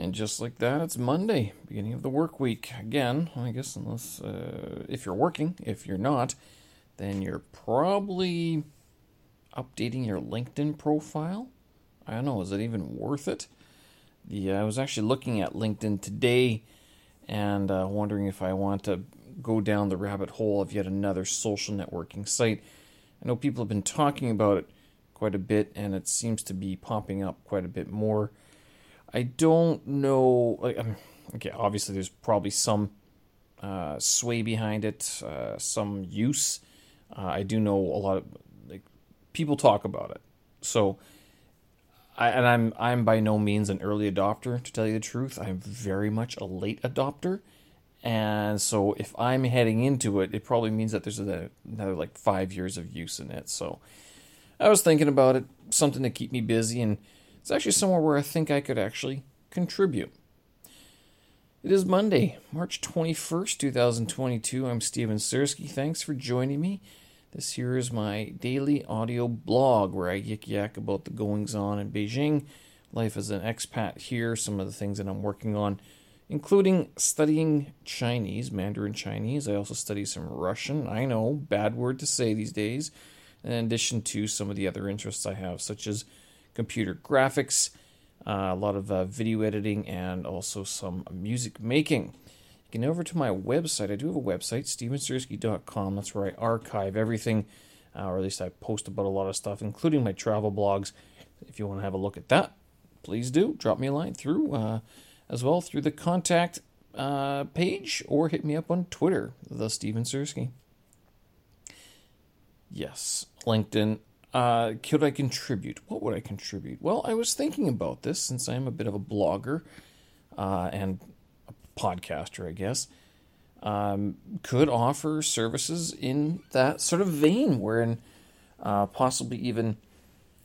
And just like that, it's Monday, beginning of the work week. Again, I guess, unless uh, if you're working, if you're not, then you're probably updating your LinkedIn profile. I don't know, is it even worth it? The, I was actually looking at LinkedIn today and uh, wondering if I want to go down the rabbit hole of yet another social networking site. I know people have been talking about it quite a bit, and it seems to be popping up quite a bit more. I don't know. Like, um, okay, obviously, there's probably some uh, sway behind it, uh, some use. Uh, I do know a lot of like people talk about it. So, I, and I'm I'm by no means an early adopter. To tell you the truth, I'm very much a late adopter. And so, if I'm heading into it, it probably means that there's another like five years of use in it. So, I was thinking about it, something to keep me busy and it's actually somewhere where I think I could actually contribute. It is Monday, March 21st, 2022. I'm Steven Sersky. Thanks for joining me. This here is my daily audio blog where I yik yak about the goings on in Beijing, life as an expat here, some of the things that I'm working on, including studying Chinese, Mandarin Chinese. I also study some Russian. I know, bad word to say these days. In addition to some of the other interests I have, such as computer graphics, uh, a lot of uh, video editing, and also some music making. You can go over to my website. I do have a website, stevensersky.com. That's where I archive everything, uh, or at least I post about a lot of stuff, including my travel blogs. If you want to have a look at that, please do. Drop me a line through uh, as well through the contact uh, page or hit me up on Twitter, the Steven Sersky. Yes, LinkedIn uh, could I contribute? What would I contribute? Well, I was thinking about this since I'm a bit of a blogger uh, and a podcaster, I guess. Um, could offer services in that sort of vein, wherein uh, possibly even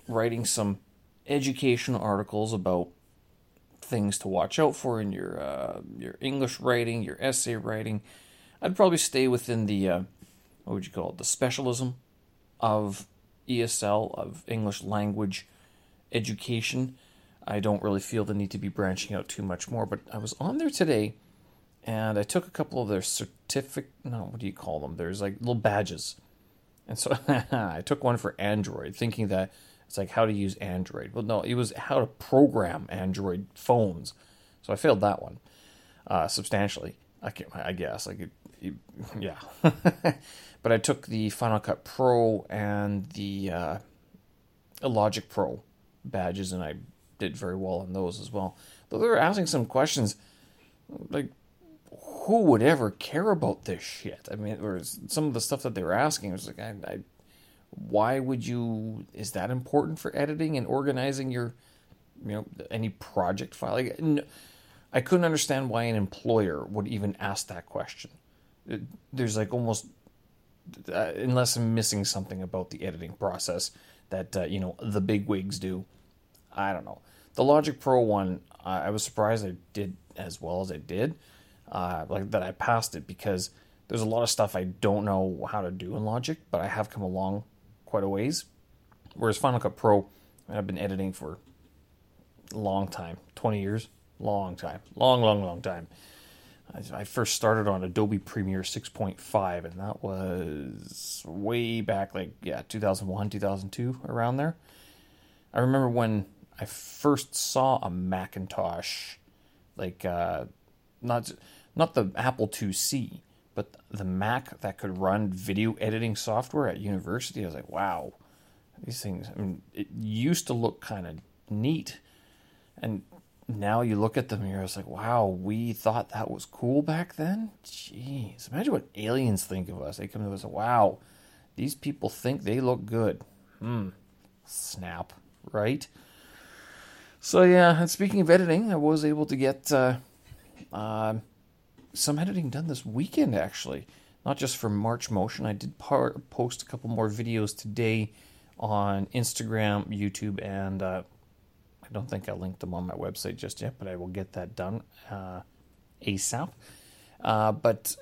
writing some educational articles about things to watch out for in your uh, your English writing, your essay writing. I'd probably stay within the uh, what would you call it, the specialism of ESL of English language education. I don't really feel the need to be branching out too much more, but I was on there today and I took a couple of their certificate, no, what do you call them? There's like little badges. And so I took one for Android, thinking that it's like how to use Android. Well, no, it was how to program Android phones. So I failed that one uh, substantially. I, can, I guess it, it yeah. but I took the Final Cut Pro and the uh, Logic Pro badges, and I did very well on those as well. Though they were asking some questions, like who would ever care about this shit? I mean, or some of the stuff that they were asking was like, I, I, why would you? Is that important for editing and organizing your, you know, any project file? Like, no, I couldn't understand why an employer would even ask that question. It, there's like almost uh, unless I'm missing something about the editing process that uh, you know the big wigs do. I don't know. The Logic Pro one, I was surprised I did as well as I did. Uh, like that, I passed it because there's a lot of stuff I don't know how to do in Logic, but I have come along quite a ways. Whereas Final Cut Pro, I've been editing for a long time, 20 years, long time, long, long, long time. I first started on Adobe Premiere 6.5, and that was way back, like, yeah, 2001, 2002, around there. I remember when I first saw a Macintosh, like, uh, not, not the Apple IIc, but the Mac that could run video editing software at university. I was like, wow, these things, I mean, it used to look kind of neat. And now you look at them and you're just like, wow, we thought that was cool back then? Jeez. Imagine what aliens think of us. They come to us, wow, these people think they look good. Hmm. Snap, right? So, yeah, and speaking of editing, I was able to get uh, uh, some editing done this weekend, actually. Not just for March Motion. I did par- post a couple more videos today on Instagram, YouTube, and uh, I don't think I linked them on my website just yet, but I will get that done uh, ASAP. Uh, but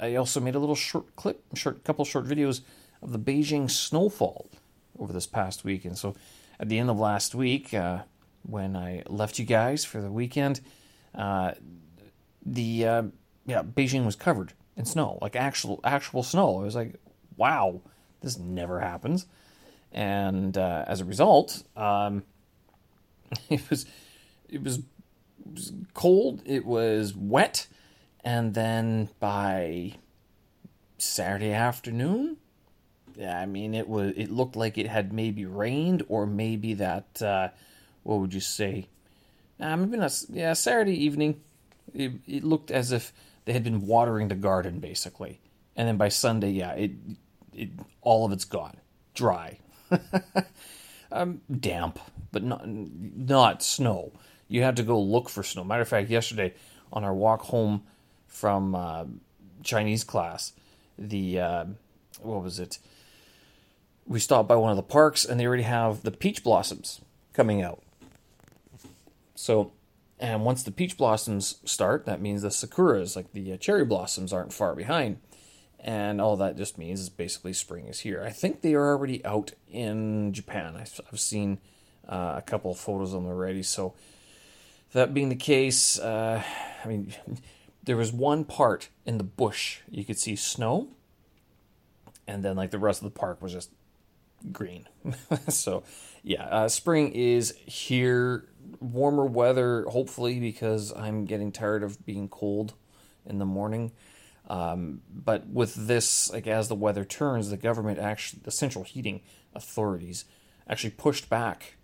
I also made a little short clip, short couple short videos of the Beijing snowfall over this past week. And so at the end of last week, uh, when I left you guys for the weekend, uh, the uh, yeah Beijing was covered in snow, like actual actual snow. It was like, wow, this never happens. And uh, as a result, um, it was it was it was cold. It was wet, and then by Saturday afternoon, yeah, I mean it was. It looked like it had maybe rained, or maybe that. Uh, what would you say? Uh, maybe not. Yeah, Saturday evening, it, it looked as if they had been watering the garden basically, and then by Sunday, yeah, it it all of it's gone, dry, um, damp, but not not snow. You had to go look for snow. Matter of fact, yesterday on our walk home from uh, Chinese class, the uh, what was it? We stopped by one of the parks, and they already have the peach blossoms coming out. So, and once the peach blossoms start, that means the sakuras, like the uh, cherry blossoms, aren't far behind. And all that just means is basically spring is here. I think they are already out in Japan. I've, I've seen uh, a couple of photos of them already. So, that being the case, uh, I mean, there was one part in the bush you could see snow, and then like the rest of the park was just green. so, yeah, uh, spring is here. Warmer weather, hopefully, because I'm getting tired of being cold in the morning. Um, but with this, like as the weather turns, the government actually, the central heating authorities, actually pushed back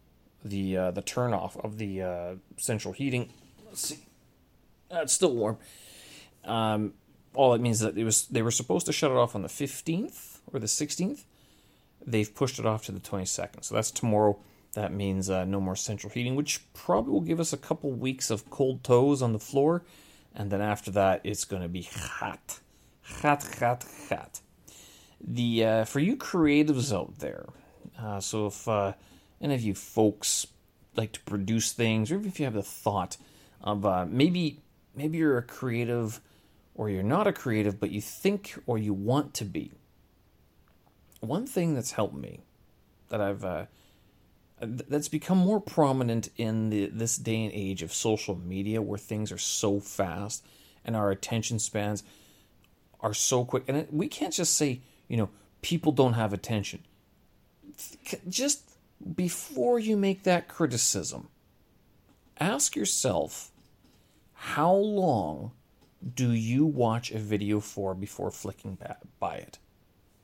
the uh, the turnoff of the uh, central heating. Let's see, uh, it's still warm. Um, all that means that it was they were supposed to shut it off on the 15th or the 16th. They've pushed it off to the 22nd, so that's tomorrow. That means uh, no more central heating, which probably will give us a couple weeks of cold toes on the floor, and then after that, it's going to be hot, hot, hot, hot. The uh, for you creatives out there, uh, so if uh, any of you folks like to produce things, or if you have the thought of uh, maybe maybe you're a creative or you're not a creative, but you think or you want to be. One thing that's helped me that I've uh, that's become more prominent in the, this day and age of social media where things are so fast and our attention spans are so quick and it, we can't just say you know people don't have attention just before you make that criticism, ask yourself how long do you watch a video for before flicking by it?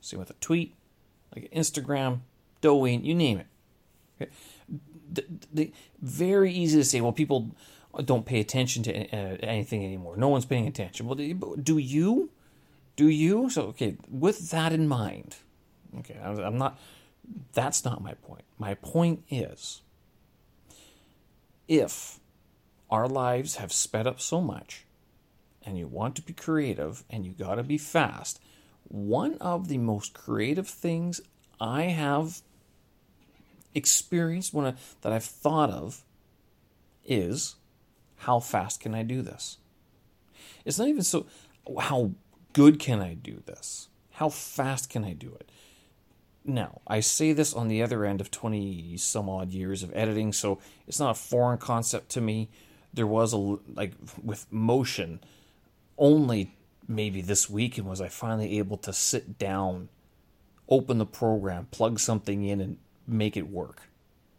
Same with a tweet, like Instagram, Douyin, you name it. The, the, very easy to say, well, people don't pay attention to uh, anything anymore. No one's paying attention. Well, do you? Do you? So, okay, with that in mind, okay, I'm not that's not my point. My point is if our lives have sped up so much and you want to be creative and you got to be fast, one of the most creative things I have experienced I, that I've thought of is how fast can I do this? It's not even so how good can I do this? How fast can I do it? Now, I say this on the other end of 20 some odd years of editing, so it's not a foreign concept to me. There was a, like, with motion, only maybe this weekend was I finally able to sit down, open the program, plug something in, and make it work.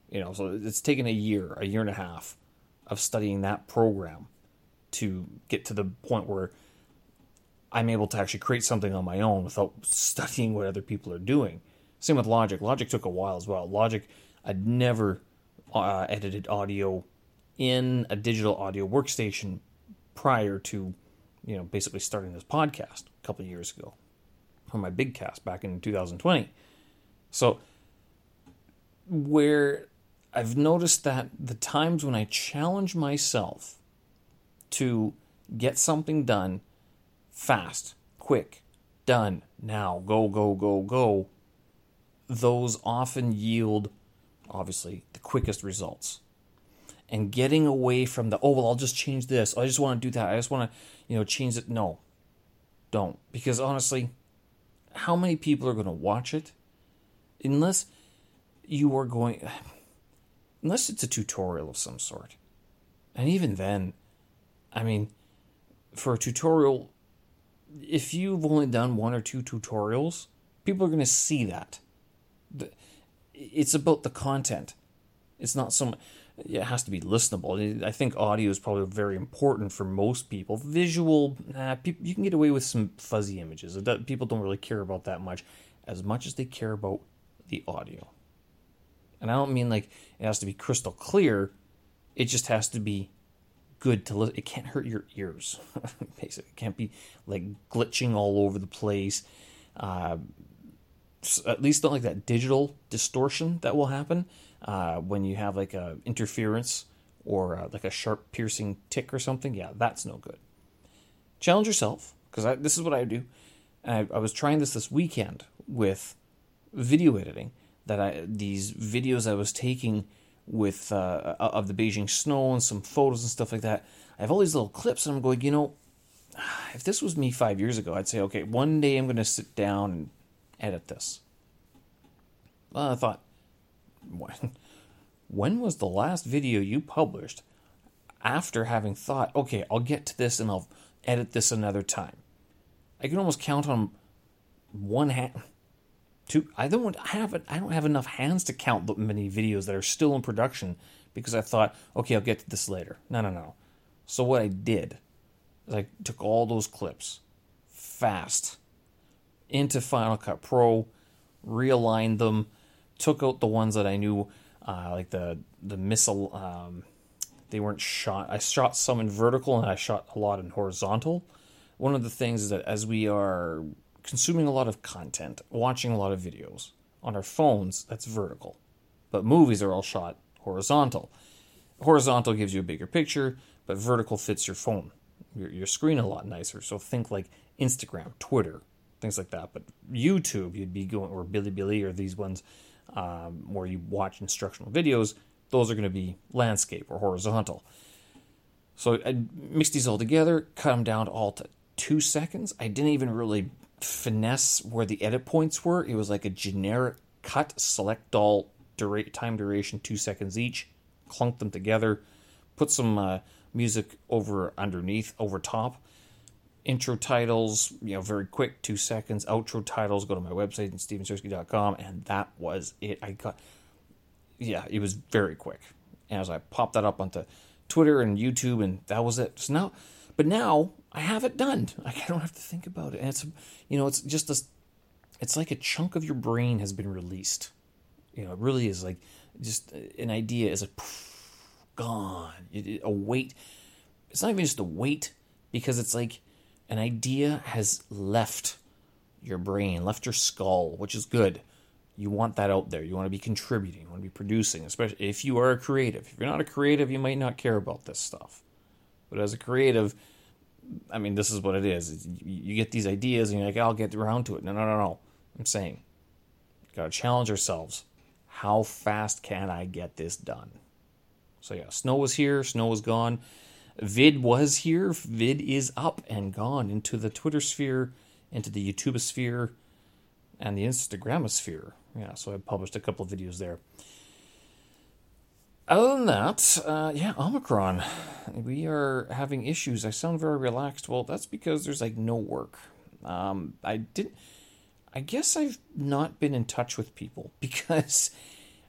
You know, so it's taken a year, a year and a half of studying that program to get to the point where I'm able to actually create something on my own without studying what other people are doing. Same with Logic. Logic took a while as well. Logic, I'd never uh, edited audio in a digital audio workstation prior to, you know, basically starting this podcast a couple years ago for my big cast back in 2020. So, where I've noticed that the times when I challenge myself to get something done fast, quick, done, now, go, go, go, go, those often yield, obviously, the quickest results. And getting away from the, oh, well, I'll just change this. I just want to do that. I just want to, you know, change it. No, don't. Because honestly, how many people are going to watch it? Unless you are going, unless it's a tutorial of some sort. And even then, I mean, for a tutorial, if you've only done one or two tutorials, people are going to see that. It's about the content. It's not so much. It has to be listenable. I think audio is probably very important for most people. Visual, nah, you can get away with some fuzzy images. People don't really care about that much, as much as they care about the audio. And I don't mean like it has to be crystal clear. It just has to be good to listen. It can't hurt your ears. Basically, it can't be like glitching all over the place. Uh, at least don't like that digital distortion that will happen uh, when you have like a interference or uh, like a sharp piercing tick or something. Yeah, that's no good. Challenge yourself because this is what I do. I, I was trying this this weekend with video editing. That I these videos I was taking with uh, of the Beijing snow and some photos and stuff like that. I have all these little clips, and I'm going, you know, if this was me five years ago, I'd say, okay, one day I'm going to sit down and edit this. Well, I thought, when, when was the last video you published after having thought, okay, I'll get to this and I'll edit this another time? I can almost count on one hand to I don't have I don't have enough hands to count the many videos that are still in production because I thought, okay, I'll get to this later. No, no, no. So what I did is I took all those clips fast into Final Cut Pro, realigned them, took out the ones that I knew, uh, like the the missile. Um, they weren't shot. I shot some in vertical and I shot a lot in horizontal. One of the things is that as we are consuming a lot of content, watching a lot of videos. On our phones, that's vertical. But movies are all shot horizontal. Horizontal gives you a bigger picture, but vertical fits your phone, your, your screen a lot nicer. So think like Instagram, Twitter, things like that. But YouTube, you'd be going, or Bilibili, or these ones um, where you watch instructional videos, those are going to be landscape or horizontal. So I mixed these all together, cut them down all to two seconds. I didn't even really finesse where the edit points were. It was like a generic cut, select all dura- time duration, two seconds each, clunk them together, put some uh, music over underneath, over top. Intro titles, you know, very quick, two seconds. Outro titles, go to my website, stevensersky.com, and that was it. I got, yeah, it was very quick. As I popped that up onto Twitter and YouTube, and that was it. So now, but now I have it done. I don't have to think about it. And it's, you know, it's just a, it's like a chunk of your brain has been released. You know, it really is like just an idea is a gone. a weight. It's not even just a weight because it's like an idea has left your brain, left your skull, which is good. You want that out there. You want to be contributing. You want to be producing, especially if you are a creative. If you're not a creative, you might not care about this stuff. But as a creative, I mean, this is what it is. You get these ideas and you're like, I'll get around to it. No, no, no, no. I'm saying, got to challenge ourselves. How fast can I get this done? So, yeah, snow was here, snow was gone. Vid was here, vid is up and gone into the Twitter sphere, into the YouTube sphere, and the Instagram sphere. Yeah, so I published a couple of videos there. Other than that, uh, yeah, Omicron. We are having issues. I sound very relaxed. Well, that's because there's like no work. Um, I didn't. I guess I've not been in touch with people because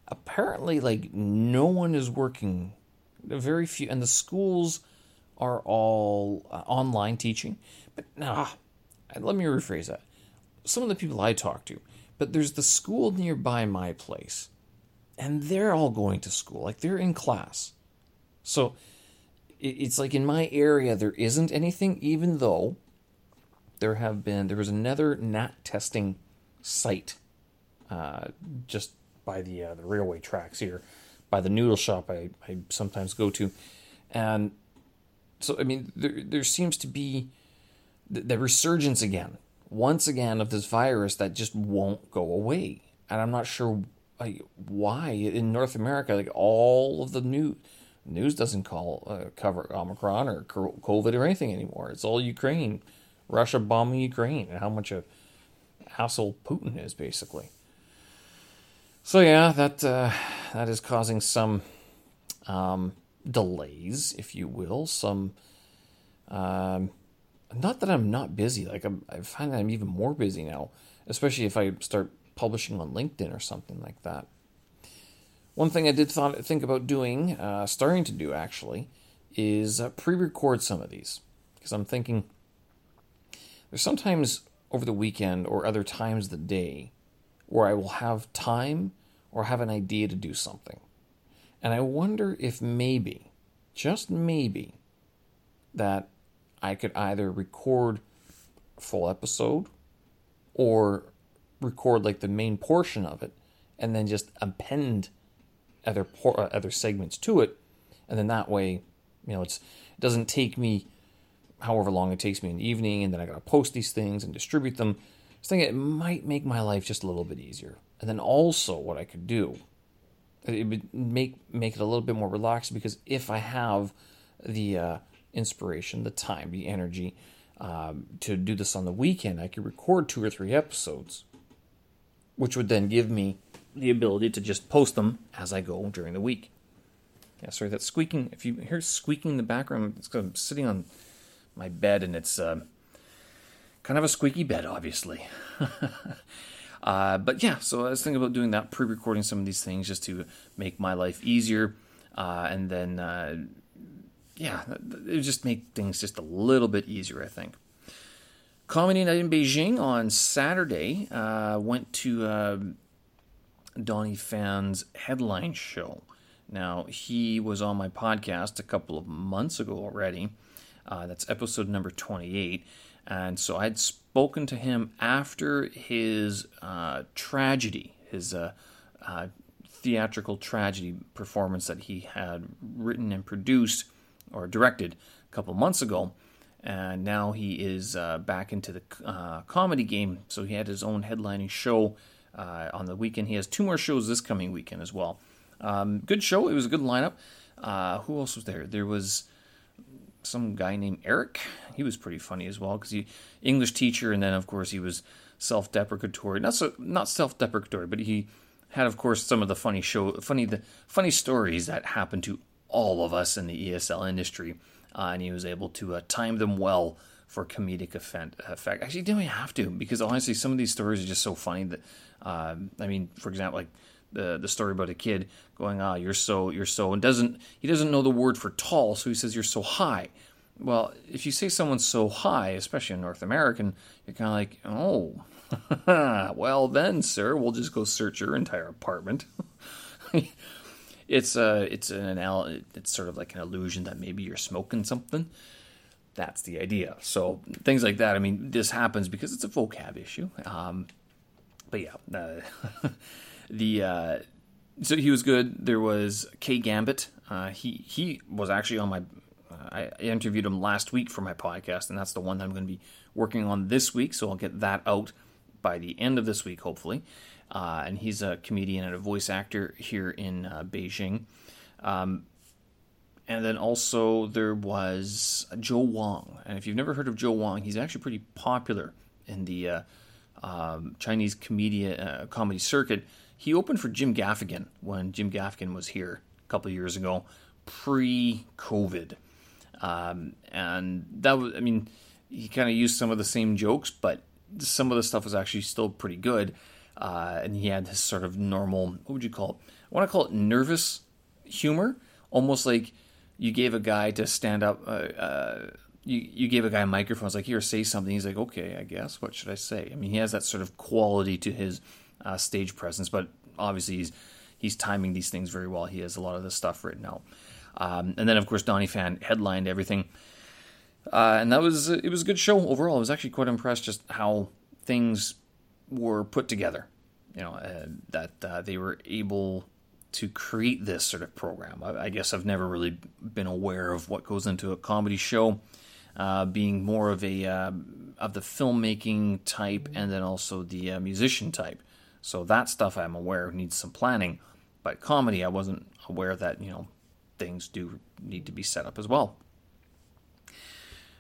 apparently, like, no one is working. Very few, and the schools are all uh, online teaching. But nah, let me rephrase that. Some of the people I talk to, but there's the school nearby my place and they're all going to school, like they're in class. So it's like in my area there isn't anything, even though there have been there was another NAT testing site uh, just by the uh, the railway tracks here, by the noodle shop I, I sometimes go to, and so I mean there there seems to be the, the resurgence again, once again of this virus that just won't go away, and I'm not sure like why in North America like all of the news news doesn't call uh, cover Omicron or COVID or anything anymore. It's all Ukraine, Russia bombing Ukraine, and how much a asshole Putin is basically. So yeah, that uh, that is causing some um, delays, if you will, some Um, not that I'm not busy. Like I'm, I find that I'm even more busy now, especially if I start publishing on LinkedIn or something like that. One thing I did thought think about doing, uh, starting to do actually, is uh, pre-record some of these because I'm thinking there's sometimes over the weekend or other times of the day where I will have time or have an idea to do something. And I wonder if maybe, just maybe, that I could either record a full episode or record like the main portion of it and then just append other por- uh, other segments to it. And then that way you know it's it doesn't take me however long it takes me in the evening and then I got to post these things and distribute them. I thinking it might make my life just a little bit easier. And then also what I could do it would make make it a little bit more relaxed because if I have the uh, inspiration, the time, the energy um, to do this on the weekend, I could record two or three episodes, which would then give me the ability to just post them as I go during the week. Yeah, sorry, that squeaking. If you hear squeaking in the background, it's because I'm sitting on my bed and it's uh, kind of a squeaky bed, obviously. Uh, but yeah, so I was thinking about doing that, pre-recording some of these things just to make my life easier, uh, and then uh, yeah, it just make things just a little bit easier, I think. Comedy Night in Beijing on Saturday uh, went to uh, Donnie Fan's headline show. Now, he was on my podcast a couple of months ago already. Uh, that's episode number 28. And so I'd spoken to him after his uh, tragedy, his uh, uh, theatrical tragedy performance that he had written and produced or directed a couple months ago. And now he is uh, back into the uh, comedy game. So he had his own headlining show uh, on the weekend. He has two more shows this coming weekend as well. Um, good show. It was a good lineup. who else was there? There was some guy named Eric. He was pretty funny as well because he English teacher, and then of course he was self-deprecatory. Not so not self-deprecatory, but he had of course some of the funny show, funny the funny stories that happen to all of us in the ESL industry, uh, and he was able to uh, time them well for comedic effect. Actually, didn't even have to because honestly, some of these stories are just so funny that uh, I mean, for example, like the the story about a kid going, "Ah, you're so you're so," and doesn't he doesn't know the word for tall, so he says you're so high. Well, if you say someone's so high, especially in North American, you're kind of like, oh, well then, sir, we'll just go search your entire apartment. it's a it's an it's sort of like an illusion that maybe you're smoking something. That's the idea. So things like that. I mean, this happens because it's a vocab issue. Um, but yeah, uh, the uh, so he was good. There was K Gambit. Uh, he he was actually on my. Uh, I interviewed him last week for my podcast, and that's the one that I'm going to be working on this week. So I'll get that out by the end of this week, hopefully. Uh, and he's a comedian and a voice actor here in uh, Beijing. Um, and then also there was Joe Wong, and if you've never heard of Joe Wong, he's actually pretty popular in the uh, um, Chinese comedian comedy circuit he opened for Jim Gaffigan when Jim Gaffigan was here a couple years ago, pre COVID. Um, and that was, I mean, he kind of used some of the same jokes, but some of the stuff was actually still pretty good. Uh, and he had this sort of normal, what would you call it? I want to call it nervous humor, almost like you gave a guy to stand up. Uh, uh, you, you gave a guy a microphone. It's like, here, say something. He's like, okay, I guess. What should I say? I mean, he has that sort of quality to his uh, stage presence, but obviously he's he's timing these things very well. He has a lot of this stuff written out, um, and then of course Donnie Phan headlined everything, uh, and that was it was a good show overall. I was actually quite impressed just how things were put together. You know uh, that uh, they were able to create this sort of program. I, I, guess I've never really been aware of what goes into a comedy show. Uh, being more of a uh, of the filmmaking type and then also the uh, musician type. So that stuff I'm aware of needs some planning. But comedy, I wasn't aware that you know things do need to be set up as well.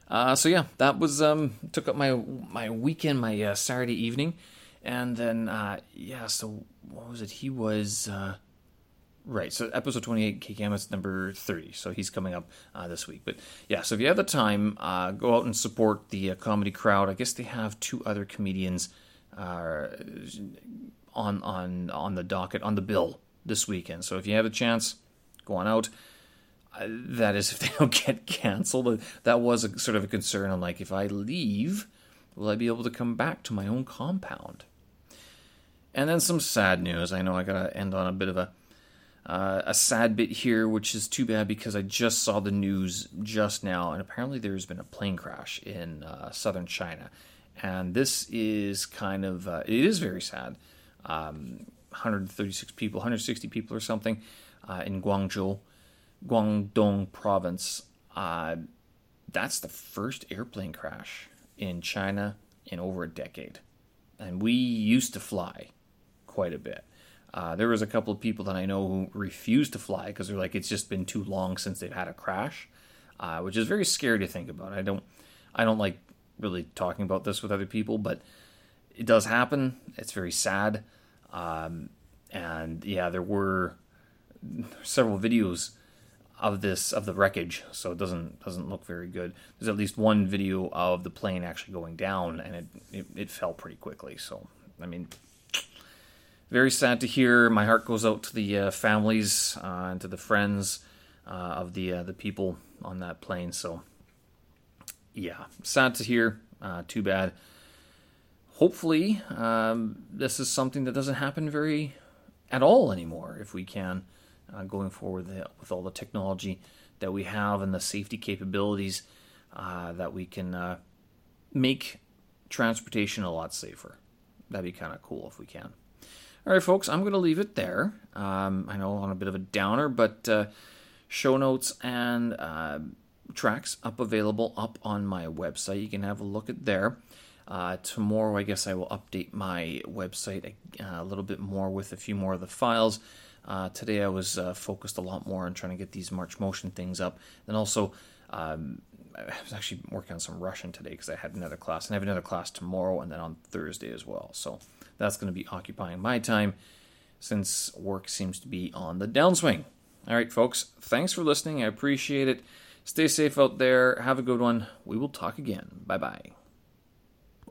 Uh, so yeah, that was um, took up my my weekend, my uh, Saturday evening, and then uh, yeah. So what was it? He was uh, Right, so episode 28, KCAM is number 30, so he's coming up uh, this week. But yeah, so if you have the time, uh, go out and support the comedy crowd. I guess they have two other comedians on on on the docket, on the bill this weekend. So if you have a chance, go on out. That is, if they don't get canceled. That was a, sort of a concern. I'm like, if I leave, will I be able to come back to my own compound? And then some sad news. I know I gotta end on a bit of a uh, a sad bit here, which is too bad because I just saw the news just now, and apparently there's been a plane crash in uh, southern China, and this is kind of uh, it is very sad. Um, 136 people, 160 people or something uh, in Guangzhou, Guangdong province. Uh, that's the first airplane crash in China in over a decade, and we used to fly quite a bit. Uh, there was a couple of people that I know who refused to fly because they're like, it's just been too long since they've had a crash, uh, which is very scary to think about. I don't, I don't like really talking about this with other people, but it does happen. It's very sad, um, and yeah, there were several videos of this of the wreckage, so it doesn't doesn't look very good. There's at least one video of the plane actually going down, and it it, it fell pretty quickly. So I mean, very sad to hear. My heart goes out to the uh, families uh, and to the friends uh, of the uh, the people on that plane. So, yeah, sad to hear. Uh, too bad. Hopefully, um, this is something that doesn't happen very at all anymore. If we can, uh, going forward with all the technology that we have and the safety capabilities that we can make transportation a lot safer. That'd be kind of cool if we can. All right, folks, I'm going to leave it there. Um, I know on a bit of a downer, but uh, show notes and uh, tracks up available up on my website. You can have a look at there. Uh, tomorrow, I guess I will update my website a, a, little bit more with a few more of the files. Uh, today, I was uh, focused a lot more on trying to get these March Motion things up, and also. Um, I was actually working on some Russian today because I had another class, and I have another class tomorrow, and then on Thursday as well. So that's going to be occupying my time since work seems to be on the downswing. All right, folks, thanks for listening. I appreciate it. Stay safe out there. Have a good one. We will talk again. Bye bye.